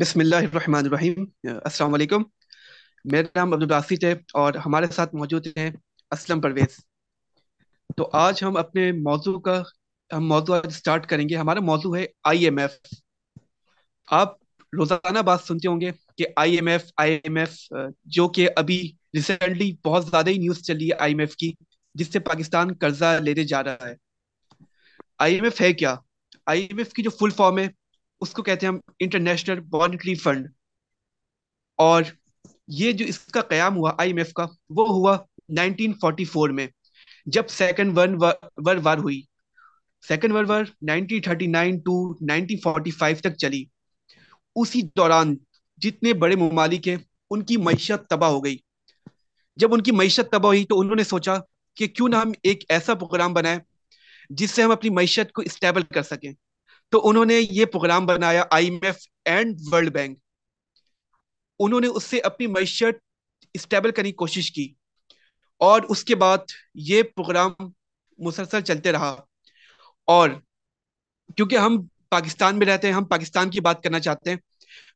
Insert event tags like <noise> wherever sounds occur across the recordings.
بسم اللہ الرحمن الرحیم۔ السلام علیکم۔ میرا نام عبدالباسط ہے اور ہمارے ساتھ موجود ہیں اسلم پرویز۔ تو آج ہم اپنے موضوع کا، ہم موضوع آج سٹارٹ کریں گے۔ ہمارا موضوع ہے آئی ایم ایف آپ روزانہ بات سنتے ہوں گے کہ I M F I M F جو کہ ابھی ریسنٹلی بہت زیادہ ہی نیوز چلی ہے آئی ایم ایف کی، جس سے پاکستان قرضہ لینے جا رہا ہے۔ آئی ایم ایف ہے کیا؟ آئی ایم ایف کی جو فل فارم ہے اس کو کہتے ہیں ہم انٹرنیشنل مانیٹری فنڈ اور یہ جو اس کا قیام ہوا آئی ایم ایف کا، وہ ہوا 1944 میں، جب سیکنڈ ورلڈ وار ہوئی۔ سیکنڈ ورلڈ وار 1939 ٹو 1945 تک چلی۔ اسی دوران جتنے بڑے ممالک ہیں، ان کی معیشت تباہ ہو گئی۔ جب ان کی معیشت تباہ ہوئی تو انہوں نے سوچا کہ کیوں نہ ہم ایک ایسا پروگرام بنائیں جس سے ہم اپنی معیشت کو اسٹیبل کر سکیں۔ تو انہوں نے یہ پروگرام بنایا I M F and World Bank. انہوں نے اس سے اپنی معیشت اسٹیبل کرنے کی کوشش کی اور اس کے بعد یہ پروگرام مسلسل چلتے رہا۔ اور کیونکہ ہم پاکستان میں رہتے ہیں، ہم پاکستان کی بات کرنا چاہتے ہیں۔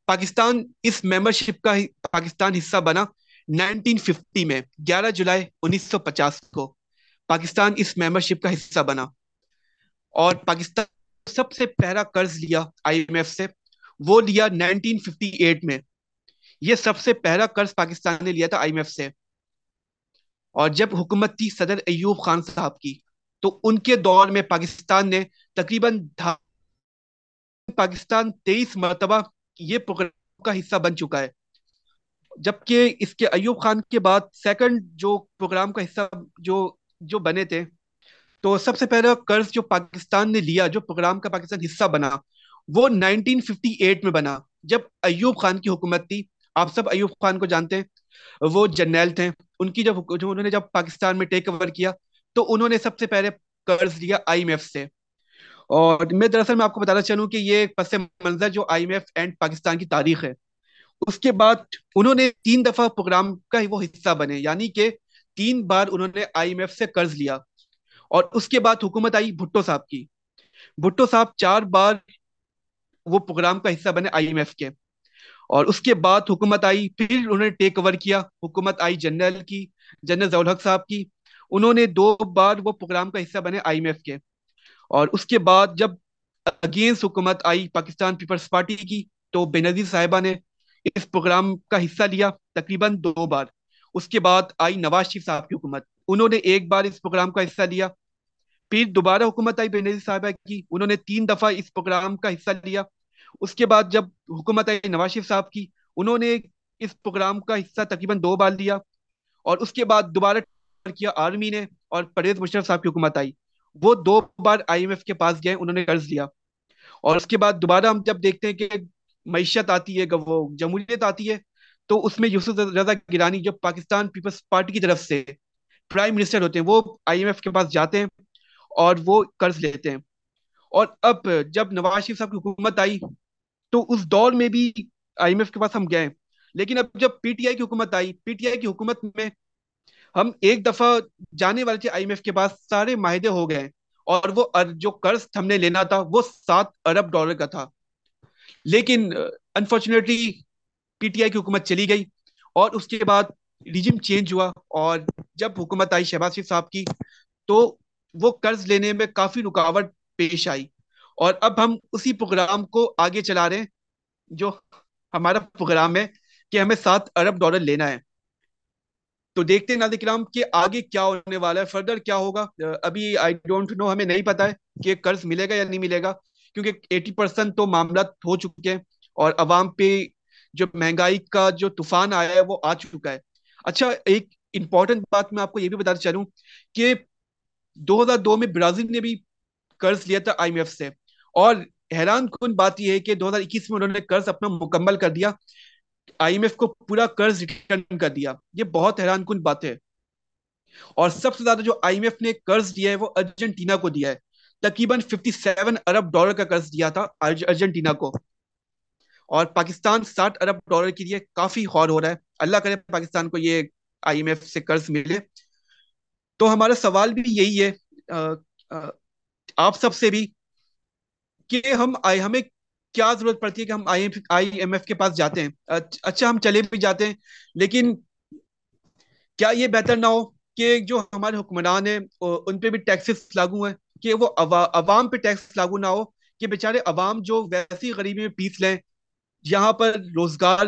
پاکستان اس ممبرشپ کا پاکستان حصہ بنا 1950 میں، گیارہ جولائی انیس سو پچاس کو۔ پاکستان اس ممبرشپ کا حصہ بنا۔ اور پاکستان سب سے پہلا قرض لیا آئی ایم ایف سے، وہ لیا 1958 میں۔ یہ سب سے پہلا قرض پاکستان نے لیا تھا آئی ایم ایف سے۔ اور جب حکومت تھی صدر ایوب خان صاحب کی، تو ان کے دور میں پاکستان نے تقریباً پاکستان تیئیس مرتبہ یہ پروگرام کا حصہ بن چکا ہے۔ جبکہ اس کے ایوب خان کے بعد سیکنڈ جو پروگرام کا حصہ جو جو بنے تھے تو سب سے پہلا قرض جو پاکستان نے لیا، جو پروگرام کا پاکستان حصہ بنا، وہ 1958 میں بنا۔ جب ایوب خان کی حکومت تھی، آپ سب ایوب خان کو جانتے ہیں، وہ جرنیل تھے۔ ان کی جب جو انہوں نے جب پاکستان میں ٹیک اوور کیا، تو انہوں نے سب سے پہلے قرض لیا آئی ایم ایف سے۔ اور میں دراصل میں آپ کو بتانا چاہوں کہ یہ پس منظر جو I M F and Pakistan کی تاریخ ہے، اس کے بعد انہوں نے تین دفعہ پروگرام کا ہی وہ حصہ بنے۔ یعنی کہ تین بار انہوں نے آئی ایم ایف سے قرض لیا۔ اور اس کے بعد حکومت آئی بھٹو صاحب کی۔ بھٹو صاحب چار بار وہ پروگرام کا حصہ بنے آئی ایم ایف کے۔ اور اس کے بعد حکومت آئی، پھر انہوں نے ٹیک اوور کیا۔ حکومت آئی جنرل کی، جنرل ضولحق صاحب کی۔ انہوں نے دو بار وہ پروگرام کا حصہ بنے آئی ایم ایف کے۔ اور اس کے بعد جب اگینسٹ حکومت آئی، پاکستان پیپلز پارٹی کی، تو بے نظیر صاحبہ نے اس پروگرام کا حصہ لیا تقریباً دو بار۔ اس کے بعد آئی نواز شریف صاحب کی حکومت۔ انہوں نے ایک بار اس پروگرام کا حصہ لیا۔ پھر دوبارہ حکومت آئی بینظیر صاحبہ کی، انہوں نے تین دفعہ اس پروگرام کا حصہ لیا۔ اس کے بعد جب حکومت آئی نواز شریف صاحب کی، انہوں نے اس پروگرام کا حصہ تقریباً دو بار لیا۔ اور اس کے بعد دوبارہ کیا آرمی نے اور پرویز مشرف صاحب کی حکومت آئی۔ وہ دو بار آئی ایم ایف کے پاس گئے، انہوں نے قرض لیا۔ اور اس کے بعد دوبارہ ہم جب دیکھتے ہیں کہ معیشت آتی ہے، وہ جمہوریت آتی ہے، تو اس میں یوسف رضا گرانی جو پاکستان پیپلز پارٹی کی طرف سے پرائم منسٹر ہوتے ہیں، وہ آئی ایم ایف کے پاس جاتے ہیں اور وہ قرض لیتے ہیں۔ اور اب جب نواز شریف صاحب کی حکومت آئی تو اس دور میں بھی آئی ایم ایف کے پاس ہم گئے لیکن اب جب پی ٹی آئی کی حکومت آئی پی ٹی آئی کی حکومت میں ہم ایک دفعہ جانے والے تھے آئی ایم ایف کے پاس، سارے معاہدے ہو گئے اور وہ جو قرض ہم نے لینا تھا وہ سات ارب ڈالر کا تھا۔ لیکن انفارچونیٹلی پی ٹی آئی کی حکومت چلی گئی اور اس کے بعد ریجم چینج ہوا اور جب حکومت آئی شہباز شریف صاحب کی تو وہ قرض لینے میں کافی رکاوٹ پیش آئی اور اب ہم اسی پروگرام کو آگے چلا رہے ہیں جو ہمارا پروگرام ہے کہ ہمیں سات ارب ڈالر لینا ہے۔ تو دیکھتے ہیں ناظر کرام کہ آگے کیا ہونے والا ہے فردر کیا ہوگا؟ ابھی آئی ڈونٹ نو ہمیں نہیں پتا ہے کہ قرض ملے گا یا نہیں ملے گا، کیونکہ ایٹی پرسینٹ تو معاملات ہو چکے ہیں اور عوام پہ جو مہنگائی کا جو طوفان آیا ہے وہ آ چکا ہے۔ اچھا ایک امپورٹنٹ بات میں آپ کو یہ بھی بتانا چاہ رہا ہوں کہ دو ہزار دو میں برازیل نے بھی قرض لیا تھا آئی ایم ایف سے۔ اور حیران کن بات یہ ہے کہ دو ہزار اکیس میں انہوں نے قرض اپنا مکمل کر دیا، آئی ایم ایف کو پورا قرض ریٹرن کر دیا۔ یہ بہت حیران کن بات ہے۔ اور سب سے زیادہ جو آئی ایم ایف نے قرض دیا ہے، وہ ارجنٹینا کو دیا ہے۔ تقریباً ففٹی سیون ارب ڈالر کا قرض دیا تھا ارجنٹینا کو۔ اور پاکستان ساٹھ ارب ڈالر کے لیے کافی خور ہو رہا ہے۔ اللہ کرے پاکستان کو یہ آئی ایم ایف سے قرض ملے۔ تو ہمارا سوال بھی یہی ہے آپ سب سے بھی کہ ہم ہمیں کیا ضرورت پڑتی ہے کہ ہم آئی ایم ایف کے پاس جاتے ہیں؟ اچھا ہم چلے بھی جاتے ہیں، لیکن کیا یہ بہتر نہ ہو کہ جو ہمارے حکمران ہیں ان پہ بھی ٹیکسز لاگو ہیں، کہ وہ عوام پہ ٹیکس لاگو نہ ہو، کہ بیچارے عوام جو ویسی غریبی میں پیس لیں یہاں پر روزگار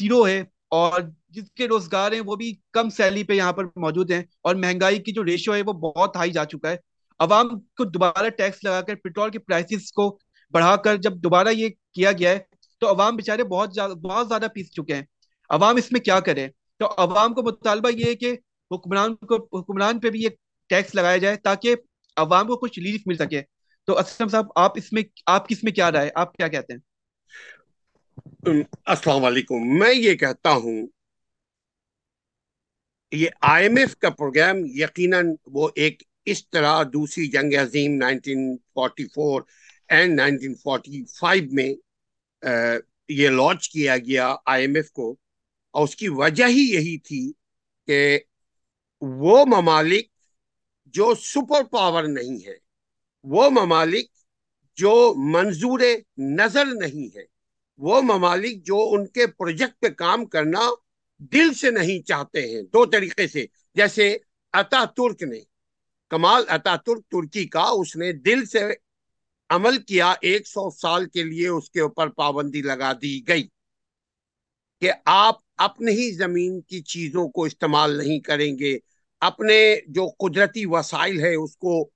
زیرو ہے اور جس کے روزگار ہیں وہ بھی کم سیلری پہ یہاں پر موجود ہیں اور مہنگائی کی جو ریشو ہے وہ بہت ہائی جا چکا ہے۔ عوام کو دوبارہ ٹیکس لگا کر پیٹرول کے پرائسز کو بڑھا کر جب دوبارہ یہ کیا گیا ہے تو عوام بیچارے بہت بہت زیادہ پیس چکے ہیں۔ عوام اس میں کیا کرے؟ تو عوام کو مطالبہ یہ ہے کہ حکمران کو حکمران پہ بھی یہ ٹیکس لگایا جائے تاکہ عوام کو کچھ ریلیف مل سکے۔ تو اسلم صاحب، آپ اس میں آپ کس میں کیا رائے؟ آپ کیا کہتے ہیں؟ السلام علیکم، میں یہ کہتا ہوں، یہ آئی ایم ایف کا پروگرام یقیناً وہ ایک اس طرح دوسری جنگ عظیم 1944 اینڈ 1945 میں یہ لانچ کیا گیا آئی ایم ایف کو۔ اور اس کی وجہ ہی یہی تھی کہ وہ ممالک جو سپر پاور نہیں ہے، وہ ممالک جو منظور نظر نہیں ہے وہ ممالک جو ان کے پروجیکٹ پہ کام کرنا دل سے نہیں چاہتے ہیں، دو طریقے سے۔ جیسے اتا ترک نے، کمال اتا ترک ترکی کا، اس نے دل سے عمل کیا، ایک سو سال کے لیے اس کے اوپر پابندی لگا دی گئی کہ آپ اپنے ہی زمین کی چیزوں کو استعمال نہیں کریں گے۔ اپنے جو قدرتی وسائل ہے اس کو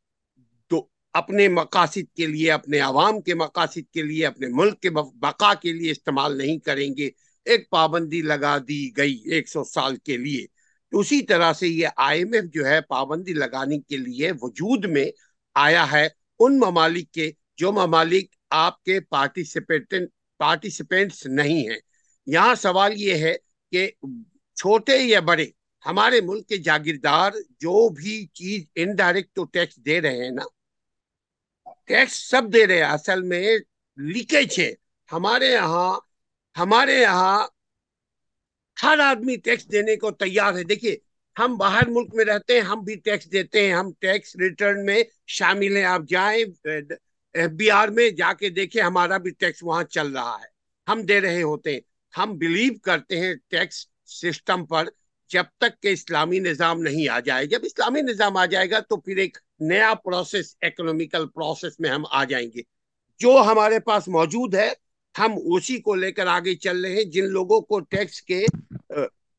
اپنے مقاصد کے لیے، اپنے عوام کے مقاصد کے لیے، اپنے ملک کے بقا کے لیے استعمال نہیں کریں گے۔ ایک پابندی لگا دی گئی ایک سو سال کے لیے۔ اسی طرح سے یہ آئی ایم ایف جو ہے، پابندی لگانے کے لیے وجود میں آیا ہے۔ ان ممالک کے، جو ممالک آپ کے پارٹیسپینٹس نہیں ہیں۔ یہاں سوال یہ ہے کہ چھوٹے یا بڑے، ہمارے ملک کے جاگیردار جو بھی چیز انڈائریکٹ تو ٹیکس دے رہے ہیں نا ٹیکس سب دے رہے ہیں۔ اصل میں لیکیج ہے۔ ہمارے یہاں ہمارے یہاں ہر آدمی ٹیکس دینے کو تیار ہے۔ دیکھیے، ہم باہر ملک میں رہتے ہیں، ہم بھی ٹیکس دیتے ہیں۔ ہم ٹیکس ریٹرن میں شامل ہیں۔ آپ جائیں ایف بی آر میں جا کے دیکھیں، ہمارا بھی ٹیکس وہاں چل رہا ہے۔ ہم دے رہے ہوتے ہیں۔ ہم بلیو کرتے ہیں ٹیکس سسٹم پر۔ جب تک کہ اسلامی نظام نہیں آ جائے، جب اسلامی نظام آ جائے گا تو پھر ایک نیا پروسیس اکنومیکل پروسیس میں ہم آ جائیں گے۔ جو ہمارے پاس موجود ہے، ہم اسی کو لے کر آگے چل رہے ہیں۔ جن لوگوں کو ٹیکس کے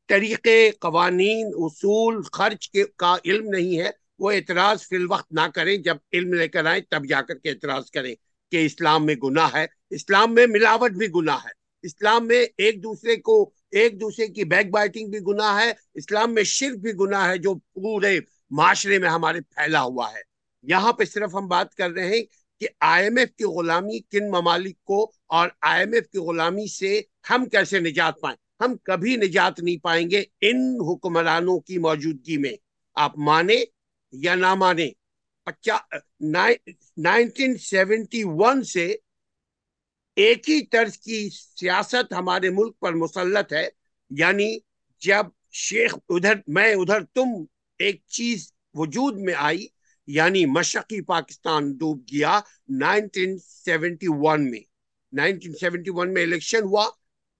طریقے، قوانین، اصول، خرچ کے، کا علم نہیں ہے، وہ اعتراض فی الوقت نہ کریں۔ جب علم لے کر آئیں، تب جا کر کے اعتراض کریں کہ اسلام میں گناہ ہے۔ اسلام میں ملاوٹ بھی گناہ ہے۔ اسلام میں ایک دوسرے کو ایک دوسرے کی بیک بائٹنگ بھی گناہ ہے، اسلام میں شرک بھی گناہ ہے جو پورے معاشرے میں ہمارے پھیلا ہوا ہے۔ یہاں پہ صرف ہم بات کر رہے ہیں کہ آئی ایم ایف کی غلامی کن ممالک کو اور آئی ایم ایف کی غلامی سے ہم کیسے نجات پائیں۔ ہم کبھی نجات نہیں پائیں گے ان حکمرانوں کی موجودگی میں۔ آپ مانے یا نہ مانے نائنٹین سیونٹی ون سے ایک ہی طرز کی سیاست ہمارے ملک پر مسلط ہے یعنی جب شیخ ادھر، میں ادھر، تم ایک چیز وجود میں آئی یعنی مشقی پاکستان ڈوب گیا نائنٹین سیونٹی ون میں۔ نائنٹین سیونٹی ون میں الیکشن ہوا،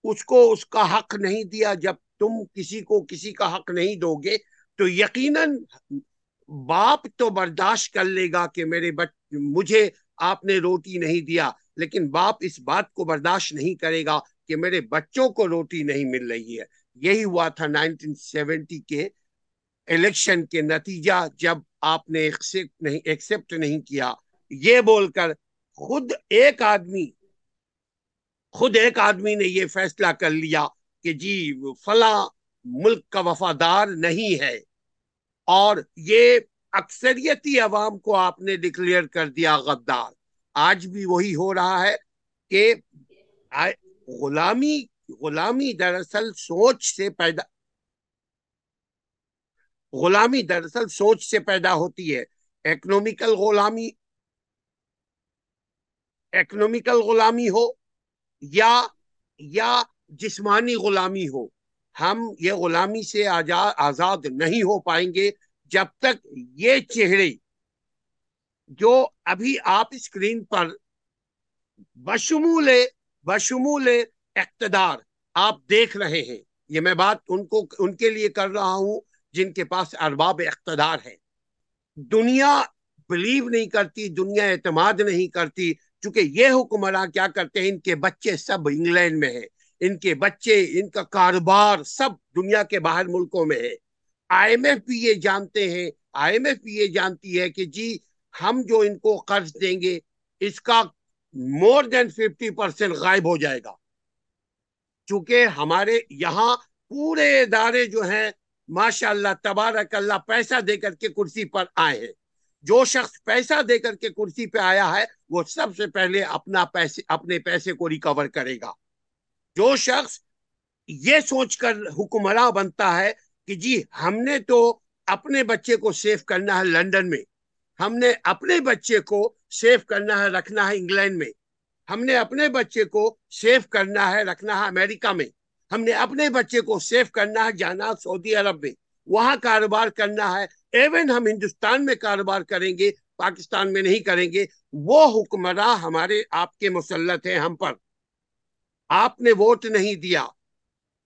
اس کو اس کا حق نہیں دیا۔ جب تم کسی کو کسی کا حق نہیں دو گے، تو یقیناً باپ تو برداشت کر لے گا کہ میرے بچ، مجھے آپ نے روٹی نہیں دیا۔ لیکن باپ اس بات کو برداشت نہیں کرے گا کہ میرے بچوں کو روٹی نہیں مل رہی ہے۔ یہی ہوا تھا نائنٹین سیونٹی کے الیکشن کے نتیجہ جب آپ نے ایکسپٹ نہیں کیا۔ یہ بول کر خود ایک آدمی، خود ایک آدمی نے یہ فیصلہ کر لیا کہ جی فلاں ملک کا وفادار نہیں ہے۔ اور یہ اکثریتی عوام کو آپ نے ڈکلیئر کر دیا غدار۔ آج بھی وہی ہو رہا ہے کہ غلامی غلامی دراصل سوچ سے پیدا غلامی دراصل سوچ سے پیدا ہوتی ہے۔ اکنومیکل غلامی اکنومیکل غلامی ہو یا یا جسمانی غلامی ہو۔ ہم یہ غلامی سے آزاد نہیں ہو پائیں گے جب تک یہ چہرے جو ابھی آپ اسکرین پر بشمول بشمول اقتدار آپ دیکھ رہے ہیں، یہ میں بات ان کو، ان کے لیے کر رہا ہوں جن کے پاس ارباب اقتدار ہے دنیا بلیو نہیں کرتی، دنیا اعتماد نہیں کرتی، چونکہ یہ حکمراں کیا کرتے ہیں؟ ان کے بچے سب انگلینڈ میں ہیں۔ ان کے بچے، ان کا کاروبار سب دنیا کے باہر ملکوں میں ہے۔ آئی ایم ایف بھی یہ جانتے ہیں، آئی ایم ایف بھی یہ جانتی ہے کہ جی ہم جو ان کو قرض دیں گے، اس کا مور دین ففٹی پرسینٹ غائب ہو جائے گا۔ چونکہ ہمارے یہاں پورے ادارے جو ہیں ماشاء اللہ تبارک اللہ، پیسہ دے کر کے کرسی پر آئے ہیں۔ جو شخص پیسہ دے کر کے کرسی پہ آیا ہے، وہ سب سے پہلے اپنا پیسے، اپنے پیسے کو ریکور کرے گا۔ جو شخص یہ سوچ کر حکمراں بنتا ہے کہ جی ہم نے تو اپنے بچے کو سیف کرنا ہے لنڈن میں۔ ہم نے اپنے بچے کو سیف کرنا ہے، رکھنا ہے انگلینڈ میں۔ ہم نے اپنے بچے کو سیف کرنا ہے، رکھنا ہے امریکہ میں۔ ہم نے اپنے بچے کو سیف کرنا ہے جانا سعودی عرب میں۔ وہاں کاروبار کرنا ہے۔ ایون ہم ہندوستان میں کاروبار کریں گے، پاکستان میں نہیں کریں گے، وہ حکمراں ہمارے آپ کے مسلط ہیں ہم پر۔ آپ نے ووٹ نہیں دیا۔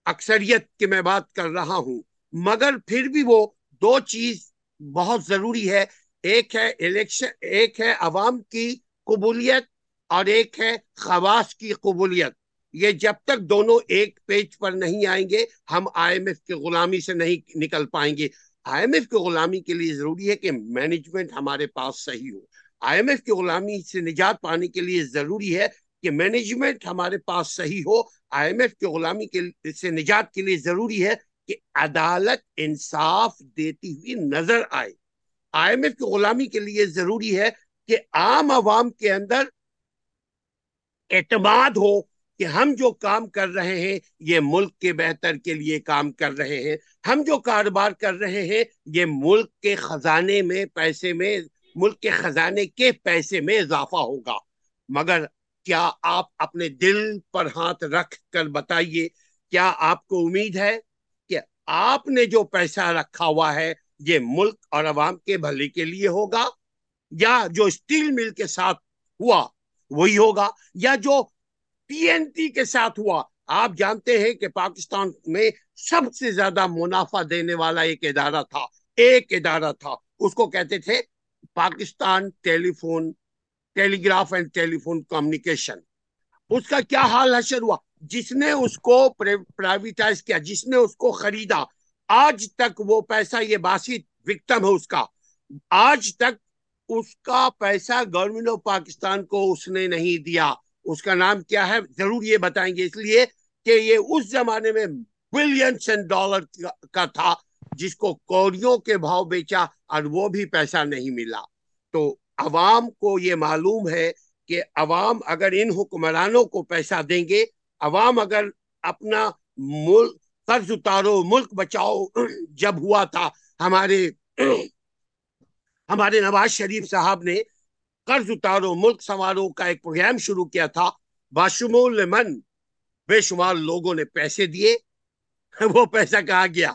اکثریت کی میں بات کر رہا ہوں۔ مگر پھر بھی وہ دو چیز بہت ضروری ہے۔ ایک ہے الیکشن، ایک ہے عوام کی قبولیت اور ایک ہے خواص کی قبولیت۔ یہ جب تک دونوں ایک پیج پر نہیں آئیں گے، ہم آئی ایم ایف کی غلامی سے نہیں نکل پائیں گے۔ آئی ایم ایف کی غلامی کے لیے ضروری ہے کہ مینجمنٹ ہمارے پاس صحیح ہو۔ آئی ایم ایف کی غلامی سے نجات پانے کے لیے ضروری ہے کہ مینجمنٹ ہمارے پاس صحیح ہو۔ آئی ایم ایف کی غلامی کے سے نجات کے لیے ضروری ہے کہ عدالت انصاف دیتی ہوئی نظر آئے۔ آئی ایم ایف کی غلامی کے لیے ضروری ہے کہ عام عوام کے اندر اعتماد ہو کہ ہم جو کام کر رہے ہیں، یہ ملک کے بہتر کے لیے کام کر رہے ہیں۔ ہم جو کاروبار کر رہے ہیں، یہ ملک کے خزانے میں پیسے میں، ملک کے خزانے کے پیسے میں اضافہ ہوگا۔ مگر کیا آپ اپنے دل پر ہاتھ رکھ کر بتائیے، کیا آپ کو امید ہے کہ آپ نے جو پیسہ رکھا ہوا ہے یہ ملک اور عوام کے بھلے کے لیے ہوگا، یا جو اسٹیل مل کے ساتھ ہوا وہی ہوگا، یا جو پی این ٹی کے ساتھ ہوا۔ آپ جانتے ہیں کہ پاکستان میں سب سے زیادہ منافع دینے والا ایک ادارہ تھا، ایک ادارہ تھا۔ اس کو کہتے تھے Pakistan telephone telegraph and telephone communication. اس کا کیا حال حشر ہوا؟ جس نے اس کو پرائیویٹائز کیا، جس نے اس کو خریدا آج تک وہ پیسہ یہ باسی وکٹم ہے اس کا۔ آج تک اس کا پیسہ گورنمنٹ آف پاکستان کو اس نے نہیں دیا۔ اس کا نام کیا ہے؟ ضرور یہ بتائیں گے۔ اس لیے کہ یہ اس زمانے میں بلینس اینڈ ڈالر کا تھا جس کو کوریوں کے بھاؤ بیچا اور وہ بھی پیسہ نہیں ملا۔ تو عوام کو یہ معلوم ہے کہ عوام اگر ان حکمرانوں کو پیسہ دیں گے، عوام اگر اپنا ملک قرض اتارو ملک بچاؤ۔ <clears throat> جب ہوا تھا، ہمارے <clears throat> ہمارے نواز شریف صاحب نے قرض اتارو ملک سوارو کا ایک پروگرام شروع کیا تھا۔ باشمول من بے شمار لوگوں نے پیسے دیے۔ <laughs> وہ پیسہ کہا گیا؟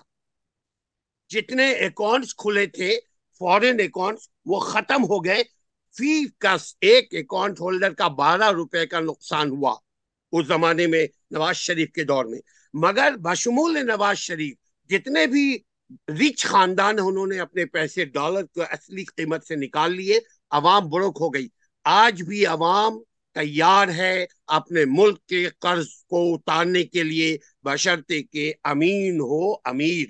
جتنے اکاؤنٹس کھلے تھے فورن اکاؤنٹس وہ ختم ہو گئے۔ فی کا ایک اکاؤنٹ ہولڈر کا بارہ روپے کا نقصان ہوا۔ اس زمانے میں نواز شریف کے دور میں۔ مگر بشمول نواز شریف جتنے بھی رچ خاندان انہوں نے اپنے پیسے ڈالر کو اصلی قیمت سے نکال لیے، عوام بروک ہو گئی۔ آج بھی عوام تیار ہے اپنے ملک کے قرض کو اتارنے کے لیے، بشرطے کے امین ہو امیر۔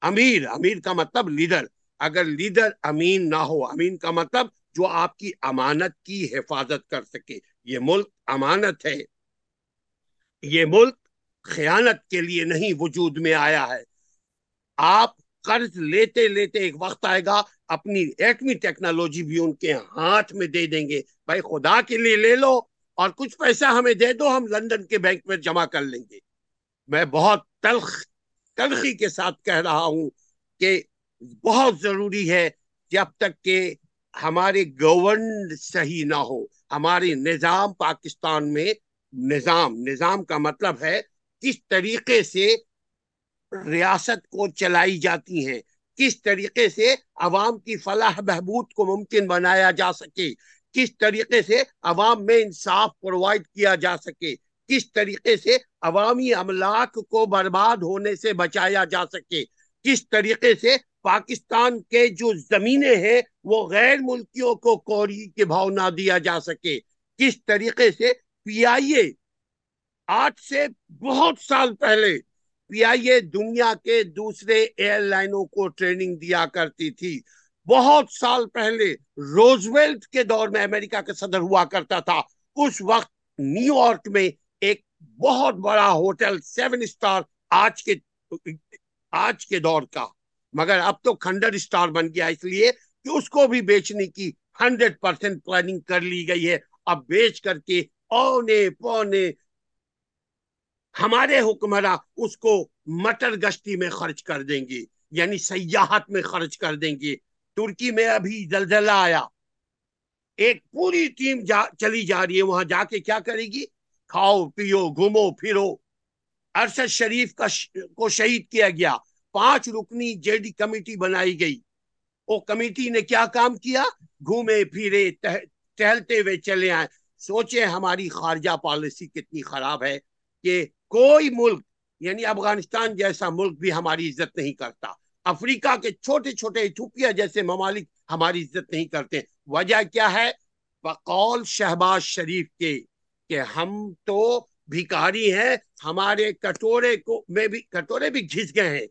امیر امیر کا مطلب لیڈر۔ اگر لیڈر امین نہ ہو، امین کا مطلب جو آپ کی امانت کی حفاظت کر سکے۔ یہ ملک امانت ہے۔ یہ ملک خیانت کے لیے نہیں وجود میں آیا ہے۔ آپ قرض لیتے لیتے ایک وقت آئے گا، اپنی ایٹمی ٹیکنالوجی بھی ان کے ہاتھ میں دے دیں گے۔ بھائی خدا کے لیے لے لو اور کچھ پیسہ ہمیں دے دو، ہم لندن کے بینک میں جمع کر لیں گے۔ میں بہت تلخ، تلخی کے ساتھ کہہ رہا ہوں کہ بہت ضروری ہے جب تک کہ ہمارے گورن صحیح نہ ہو۔ ہماری نظام پاکستان میں نظام نظام کا مطلب ہے کس طریقے سے ریاست کو چلائی جاتی ہیں کس طریقے سے عوام کی فلاح بہبود کو ممکن بنایا جا سکے؟ کس طریقے سے عوام میں انصاف پرووائڈ کیا جا سکے؟ کس طریقے سے عوامی املاک کو برباد ہونے سے بچایا جا سکے؟ کس طریقے سے پاکستان کے جو زمینیں ہیں، وہ غیر ملکیوں کو کوری کے بھاؤ نہ دیا جا سکے؟ کس طریقے سے پی آئی اے آج سے بہت سال پہلے پی آئی اے دنیا کے دوسرے ایئر لائنوں کو ٹریننگ دیا کرتی تھی۔ بہت سال پہلے روزویلٹ کے دور میں امریکہ کا صدر ہوا کرتا تھا۔ اس وقت نیو یارک میں ایک بہت بڑا ہوٹل سیون اسٹار آج کے آج کے دور کا۔ مگر اب تو کھنڈر اسٹار بن گیا، اس لیے کہ اس کو بھی بیچنے کی ہنڈریڈ پرسینٹ پلاننگ کر لی گئی ہے۔ اب بیچ کر کے اونے پونے ہمارے حکمراں اس کو مٹر گشتی میں خرچ کر دیں گے یعنی سیاحت میں خرچ کر دیں گے۔ ترکی میں ابھی زلزلہ آیا۔ ایک پوری ٹیم جا چلی جا رہی ہے، وہاں جا کے کیا کرے گی؟ کھاؤ، پیو، گھومو، پھرو۔ ارشد شریف کا کو شہید کیا گیا۔ پانچ رکنی جے ڈی کمیٹی بنائی گئی۔ وہ کمیٹی نے کیا کام کیا؟ گھومے، پھرے ٹہلتے ہوئے چلے آئے۔ سوچے ہماری خارجہ پالیسی کتنی خراب ہے کہ کوئی ملک یعنی افغانستان جیسا ملک بھی ہماری عزت نہیں کرتا۔ افریقہ کے چھوٹے چھوٹے ایتھوپیا جیسے ممالک ہماری عزت نہیں کرتے۔ وجہ کیا ہے؟ بقول شہباز شریف کے، کہ ہم تو بھیکاری ہیں، ہمارے کٹورے کو میں بھی، کٹورے بھی گھس گئے ہیں۔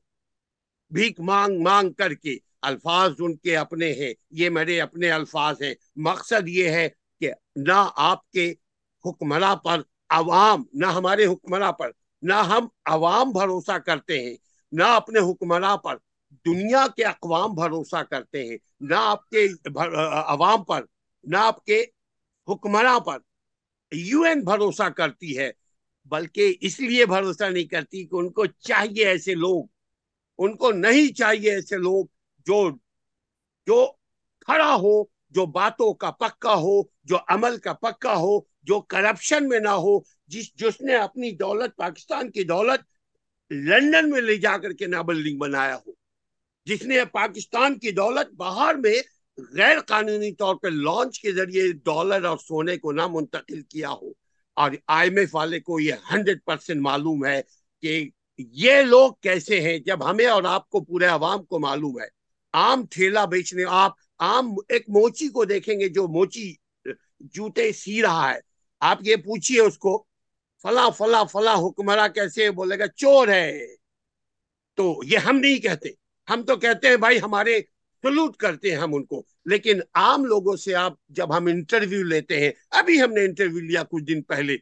بھیک مانگ مانگ کر کے الفاظ ان کے اپنے ہیں۔ یہ میرے اپنے الفاظ ہیں۔ مقصد یہ ہے کہ نہ آپ کے حکمراں پر عوام، نہ ہمارے حکمراں پر، نہ ہم عوام بھروسہ کرتے ہیں، نہ اپنے حکمراں پر، دنیا کے اقوام بھروسہ کرتے ہیں، نہ آپ کے عوام پر، نہ آپ کے حکمراں پر۔ یو این بھروسہ کرتی ہے، بلکہ اس لیے بھروسہ نہیں کرتی کہ ان کو چاہیے ایسے لوگ، ان کو نہیں چاہیے ایسے لوگ جو جو کھڑا ہو، جو باتوں کا پکا ہو، جو عمل کا پکا ہو جو کرپشن میں نہ ہو، جس جس نے اپنی دولت، پاکستان کی دولت لنڈن میں لے جا کر کے نہ بلڈنگ بنایا ہو۔ جس نے پاکستان کی دولت باہر میں غیر قانونی طور پہ لانچ کے ذریعے ڈالر اور سونے کو نہ منتقل کیا ہو۔ اور آئی ایم ایف والے کو یہ ہنڈریڈ پرسینٹ معلوم ہے کہ یہ لوگ کیسے ہیں، جب ہمیں اور آپ کو پورے عوام کو معلوم ہے۔ عام ٹھیلا بیچنے، آپ عام ایک موچی کو دیکھیں گے جو موچی، جوتے سی رہا ہے۔ آپ یہ پوچھئے اس کو، فلاں فلاں فلاں حکمراں کیسے بولے گا، چور ہے۔ تو یہ ہم نہیں کہتے۔ ہم تو کہتے ہیں، بھائی ہمارے سلوٹ کرتے ہیں ہم ان کو۔ لیکن عام لوگوں سے آپ جب ہم انٹرویو لیتے ہیں، ابھی ہم نے انٹرویو لیا کچھ دن پہلے۔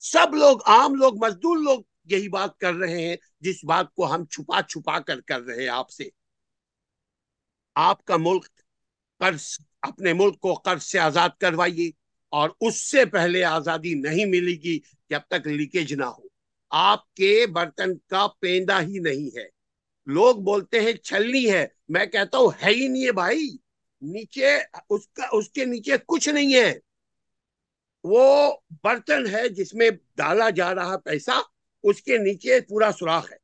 سب لوگ، عام لوگ، مزدور لوگ یہی بات کر رہے ہیں، جس بات کو ہم چھپا چھپا کر کر رہے ہیں آپ سے۔ آپ کا ملک قرض، اپنے ملک کو قرض سے آزاد کروائیے۔ اور اس سے پہلے آزادی نہیں ملے گی جب تک لیکیج نہ ہو۔ آپ کے برتن کا پیندہ ہی نہیں ہے۔ لوگ بولتے ہیں چھلنی ہے۔ میں کہتا ہوں ہے ہی نہیں ہے بھائی۔ نیچے اس کا، اس کے نیچے کچھ نہیں ہے۔ وہ برتن ہے جس میں ڈالا جا رہا پیسہ، اس کے نیچے پورا سوراخ ہے۔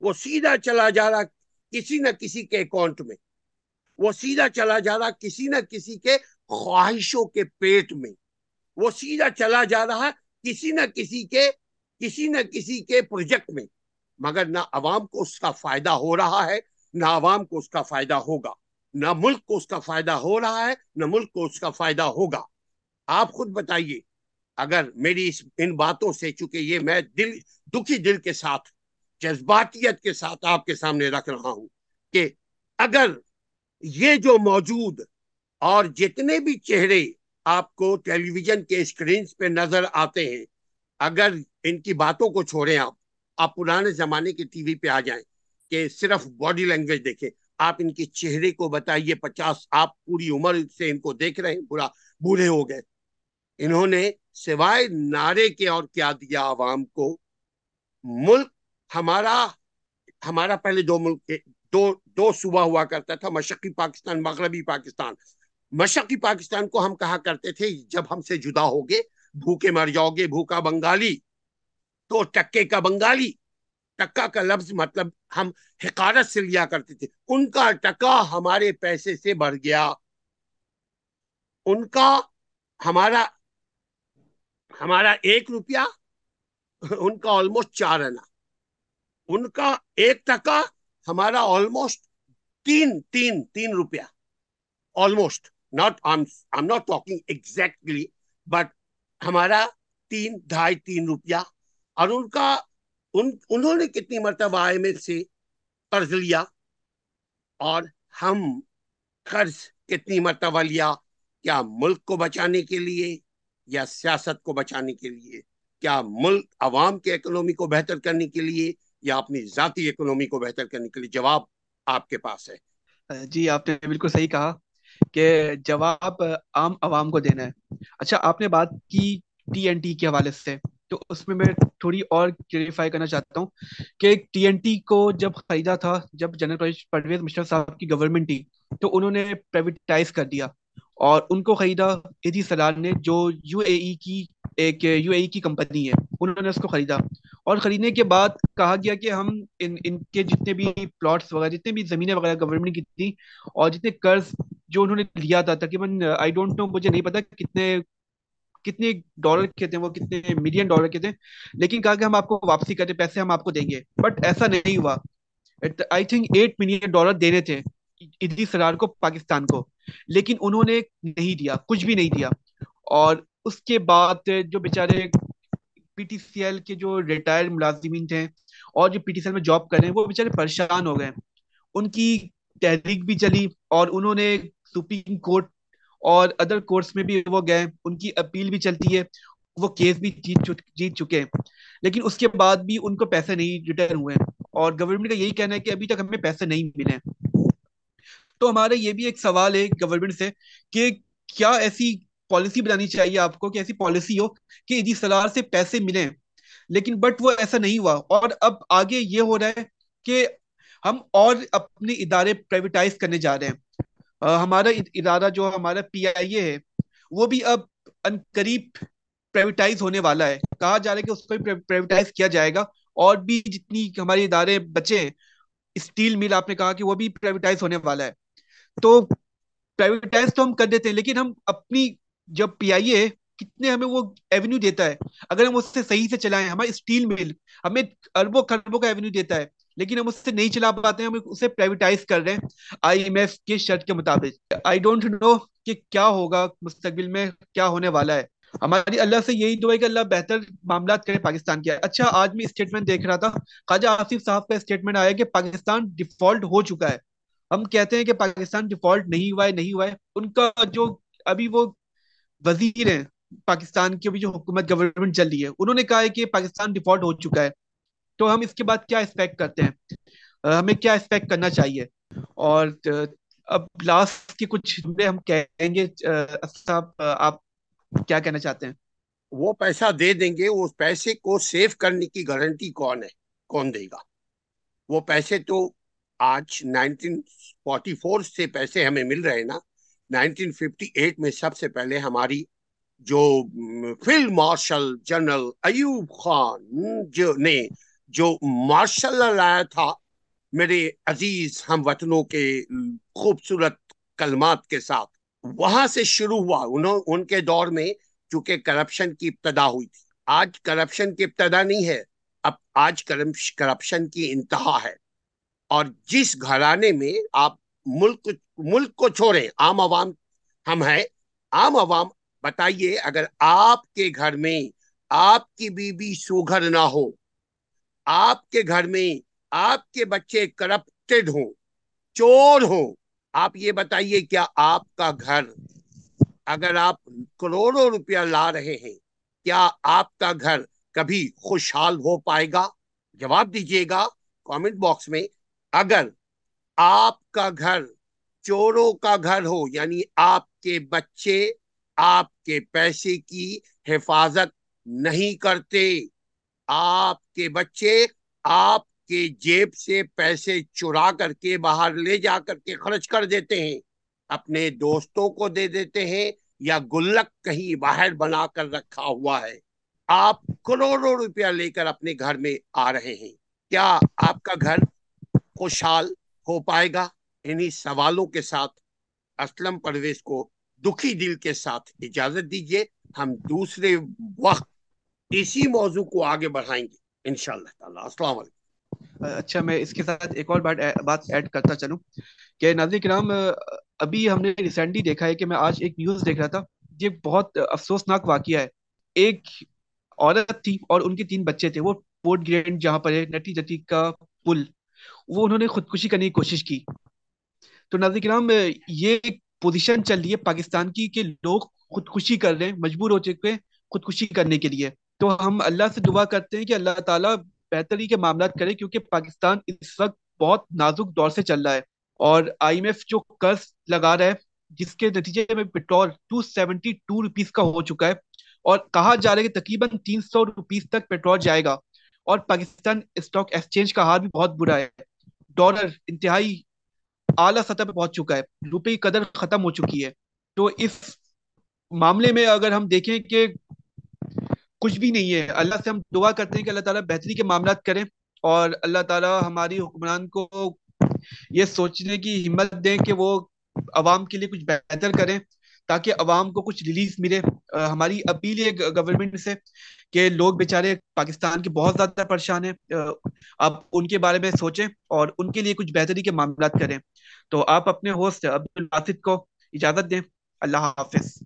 وہ سیدھا چلا جا رہا کسی نہ کسی کے اکاؤنٹ میں۔ وہ سیدھا چلا جا رہا کسی نہ کسی کے خواہشوں کے پیٹ میں۔ وہ سیدھا چلا جا رہا کسی نہ کسی کے، کسی نہ کسی کے پروجیکٹ میں۔ مگر نہ عوام کو اس کا فائدہ ہو رہا ہے، نہ عوام کو اس کا فائدہ ہوگا۔ نہ ملک کو اس کا فائدہ ہو رہا ہے، نہ ملک کو اس کا فائدہ ہوگا۔ آپ خود بتائیے، اگر میری اس، ان باتوں سے، چونکہ یہ میں دل، دکھی دل کے ساتھ، جذباتیت کے ساتھ آپ کے سامنے رکھ رہا ہوں کہ اگر یہ جو موجود اور جتنے بھی چہرے آپ کو ٹیلی ویژن کے اسکرینز پہ نظر آتے ہیں، اگر ان کی باتوں کو چھوڑیں آپ آپ پرانے زمانے کے ٹی وی پہ آ جائیں کہ صرف باڈی لینگویج دیکھیں، آپ ان کے چہرے کو بتائیے، پچاس آپ پوری عمر سے ان کو دیکھ رہے ہیں، پورا بوڑھے ہو گئے۔ انہوں نے سوائے نعرے کے اور کیا دیا عوام کو، ملک ہمارا ہمارا پہلے دو ملک دو دو صوبہ ہوا کرتا تھا، مشرقی پاکستان، مغربی پاکستان۔ مشرقی پاکستان کو ہم کہا کرتے تھے، جب ہم سے جدا ہوگے، بھوکے مر جاؤ گے بھوکا بنگالی۔ تو ٹکے کا بنگالی، ٹکا کا لفظ مطلب ہم حقارت سے لیا کرتے تھے۔ ان کا ٹکا ہمارے پیسے سے بڑھ گیا۔ ان کا ہمارا ہمارا ایک روپیہ، ان کا آلموسٹ چار انا۔ ان کا ایک ٹکا، ہمارا آلموسٹ تین تین تین روپیہ۔ Almost not I'm not talking exactly but ہمارا تین، ڈھائی، تین روپیہ اور ان کا، ان، انہوں نے کتنی مرتبہ آئی ایم ایف سے قرض لیا اور ہم قرض کتنی مرتبہ لیا کیا ملک کو بچانے کے لیے یا سیاست کو بچانے کے لیے؟ کیا ملک عوام کے اکنومی کو بہتر کرنے کے لیے یا اپنی ذاتی اکنومی کو بہتر کرنے کے لیے؟ جواب آپ کے پاس ہے۔ جی آپ نے بالکل صحیح کہا۔ کہ جواب عام عوام کو دینا ہے۔ اچھا آپ نے بات کی ٹی این ٹی کے حوالے سے، تو اس میں میں تھوڑی اور کلیریفائی کرنا چاہتا ہوں کہ ٹی این ٹی کو جب خریدا تھا، جب جنرل پرویز مشرف صاحب کی گورنمنٹ تھی، تو انہوں نے پرائیویٹائز کر دیا اور ان کو خریدا ایدی سلال نے، جو یو اے ای کی ایک یو اے ای کی کمپنی ہے، انہوں نے اس کو خریدا۔ اور خریدنے کے بعد کہا گیا کہ ہم ان ان کے جتنے بھی پلاٹس وغیرہ، جتنے بھی زمینیں وغیرہ گورنمنٹ کی تھی اور جتنے قرض جو انہوں نے لیا تھا، تقریباً آئی ڈونٹ نو مجھے نہیں پتا کتنے کتنے ڈالر کے تھے، وہ کتنے ملین ڈالر کے تھے، لیکن کہا کہ ہم آپ کو واپسی کرتے، پیسے ہم آپ کو دیں گے۔ بٹ ایسا نہیں ہوا۔ I think eight million dollar دینے تھے ادری سرار کو، پاکستان کو۔ لیکن انہوں نے نہیں دیا، کچھ بھی نہیں دیا۔ اور اس کے بعد جو بیچارے پی ٹی سی ایل کے جو ریٹائر ملازمین تھے اور جو پی ٹی سی ایل میں جاب کر رہے ہیں، وہ بیچارے پریشان ہو گئے۔ ان کی تحریک بھی چلی اور انہوں نے سپریم کورٹ اور ادر کورٹس میں بھی وہ گئے، ان کی اپیل بھی چلتی ہے، وہ کیس بھی جیت جیت چکے ہیں۔ لیکن اس کے بعد بھی ان کو پیسے نہیں ریٹرن ہوئے اور گورنمنٹ کا یہی کہنا ہے کہ ابھی تک ہمیں پیسے نہیں ملے۔ تو ہمارا یہ بھی ایک سوال ہے گورنمنٹ سے کہ کیا ایسی پالیسی بنانی چاہیے آپ کو، کہ ایسی پالیسی ہو کہ ادی سلار سے پیسے ملیں لیکن بٹ وہ ایسا نہیں ہوا۔ اور اب آگے یہ ہو رہا ہے کہ ہم اور اپنے ادارے پرائیویٹائز کرنے جا رہے ہیں۔ ہمارا ادارہ جو ہمارا پی آئی اے ہے، وہ بھی اب ان قریب پرائیویٹائز ہونے والا ہے۔ کہا جا رہا ہے کہ اس کو بھی پرائیویٹائز کیا جائے گا۔ اور بھی جتنی ہمارے ادارے بچے ہیں اسٹیل مل آپ نے کہا کہ وہ بھی پرائیویٹائز ہونے والا ہے۔ تو پرائیویٹائز تو ہم کر دیتے ہیں، لیکن ہم اپنی جب پی آئی اے کتنے ہمیں وہ ایونیو دیتا ہے۔ اگر ہم اس سے صحیح سے چلائیں ہمارے اسٹیل مل ہمیں اربوں خربوں کا ایونیو دیتا ہے۔ لیکن ہم اس سے نہیں چلا پاتے ہیں، ہم اسے پرائیویٹائز کر رہے ہیں آئی ایم ایف کے شرط کے مطابق۔ آئی ڈونٹ نو کہ کیا ہوگا مستقبل میں، کیا ہونے والا ہے۔ ہماری اللہ سے یہی دعا ہے کہ اللہ بہتر معاملات کرے پاکستان کے۔ اچھا آج میں اسٹیٹمنٹ دیکھ رہا تھا۔ خواجہ آصف صاحب کا اسٹیٹمنٹ آیا کہ پاکستان ڈیفالٹ ہو چکا ہے۔ ہم کہتے ہیں کہ پاکستان ڈیفالٹ نہیں ہوا ہے، نہیں ہوا ہے۔ ان کا جو ابھی وہ وزیر ہیں پاکستان کی ابھی جو حکومت گورنمنٹ چل رہی ہے، انہوں نے کہا ہے کہ پاکستان ڈیفالٹ ہو چکا ہے۔ تو ہم اس کے بعد کیا ایکسپیکٹ کرتے ہیں؟ ہمیں کیا ایکسپیکٹ کرنا چاہیے؟ اور اب لاسٹ کے کچھ جملے ہم کہیں گے صاحب آپ کیا کہنا چاہتے ہیں؟ وہ پیسہ دے دیں گے، اس پیسے کو سیو کرنے کی گارنٹی کون ہے؟ کون دے گا؟ وہ پیسے تو آج نائنٹین فورٹی فور سے پیسے ہمیں مل رہے نا نائنٹین ففٹی ایٹ میں سب سے پہلے ہماری جو field marshal general Ayub Khan, جو نے جو مارشل لایا تھا، میرے عزیز ہم وطنوں کے خوبصورت کلمات کے ساتھ، وہاں سے شروع ہوا۔ انہوں، ان کے دور میں چونکہ کرپشن کی ابتدا ہوئی تھی۔ آج کرپشن کی ابتدا نہیں ہے، اب آج کرپشن کی انتہا ہے۔ اور جس گھرانے میں آپ ملک ملک کو چھوڑیں، عام عوام ہم ہیں، عام عوام، بتائیے اگر آپ کے گھر میں آپ کی بیوی سوگھر نہ ہو آپ کے گھر میں آپ کے بچے کرپٹڈ ہوں، چور ہوں، آپ یہ بتائیے کیا آپ کا گھر اگر آپ کروڑوں روپیہ لا رہے ہیں، کیا آپ کا گھر کبھی خوشحال ہو پائے گا؟ جواب دیجیے گا کامنٹ باکس میں، اگر آپ کا گھر چوروں کا گھر ہو یعنی آپ کے بچے، آپ کے پیسے کی حفاظت نہیں کرتے آپ کے بچے آپ کے جیب سے پیسے چرا کر کے باہر لے جا کر کے خرچ کر دیتے ہیں، اپنے دوستوں کو دے دیتے ہیں یا گلک کہیں باہر بنا کر رکھا ہوا ہے۔ آپ کروڑوں روپیہ لے کر اپنے گھر میں آ رہے ہیں۔ کیا آپ کا گھر خوشحال ہو پائے گا؟ انہی سوالوں کے ساتھ، اسلم پرویز کو دکھی دل کے ساتھ اجازت دیجیے ہم دوسرے وقت اسی موضوع کو آگے بڑھائیں گے، انشاءاللہ تعالی۔ السلام علیکم۔ اچھا میں اس کے ساتھ ایک اور بات بات ایڈ کرتا چلوں کہ ناظرین کرام، ابھی ہم نے ریسنٹلی دیکھا ہے کہ میں آج ایک نیوز دیکھ رہا تھا، یہ بہت افسوسناک واقعہ ہے۔ ایک عورت تھی اور ان کے تین بچے تھے، وہ پورٹ گرینڈ جہاں پر ہے، نٹی جتی کا پل، وہ انہوں نے خودکشی کرنے کی کوشش کی۔ تو ناظرین کرام، یہ پوزیشن چل رہی ہے پاکستان کی کہ لوگ خودکشی کر رہے ہیں، مجبور ہو چکے ہیں خودکشی کرنے کے لیے۔ تو ہم اللہ سے دعا کرتے ہیں کہ اللہ تعالیٰ بہتری کے معاملات کرے کیونکہ پاکستان اس وقت بہت نازک دور سے چل رہا ہے اور آئی ایم ایف جو قرض لگا رہا ہے، جس کے نتیجے میں petrol two seventy two rupees کا ہو چکا ہے اور کہا جا رہا ہے کہ تقریباً تین سو روپیز تک پیٹرول جائے گا اور پاکستان اسٹاک ایکسچینج کا حال بھی بہت برا ہے۔ ڈالر انتہائی اعلیٰ سطح پہ پہنچ چکا ہے، روپے کی قدر ختم ہو چکی ہے۔ تو اس معاملے میں اگر ہم دیکھیں کہ کچھ بھی نہیں ہے۔ اللہ سے ہم دعا کرتے ہیں کہ اللہ تعالیٰ بہتری کے معاملات کریں اور اللہ تعالیٰ ہماری حکمران کو یہ سوچنے کی ہمت دیں کہ وہ عوام کے لیے کچھ بہتر کریں تاکہ عوام کو کچھ ریلیف ملے۔ ہماری اپیل ہے گورنمنٹ سے کہ لوگ بیچارے پاکستان کے بہت زیادہ پریشان ہیں۔ آپ ان کے بارے میں سوچیں اور ان کے لیے کچھ بہتری کے معاملات کریں۔ تو آپ اپنے ہوسٹ عبد الباسط کو اجازت دیں۔ اللہ حافظ۔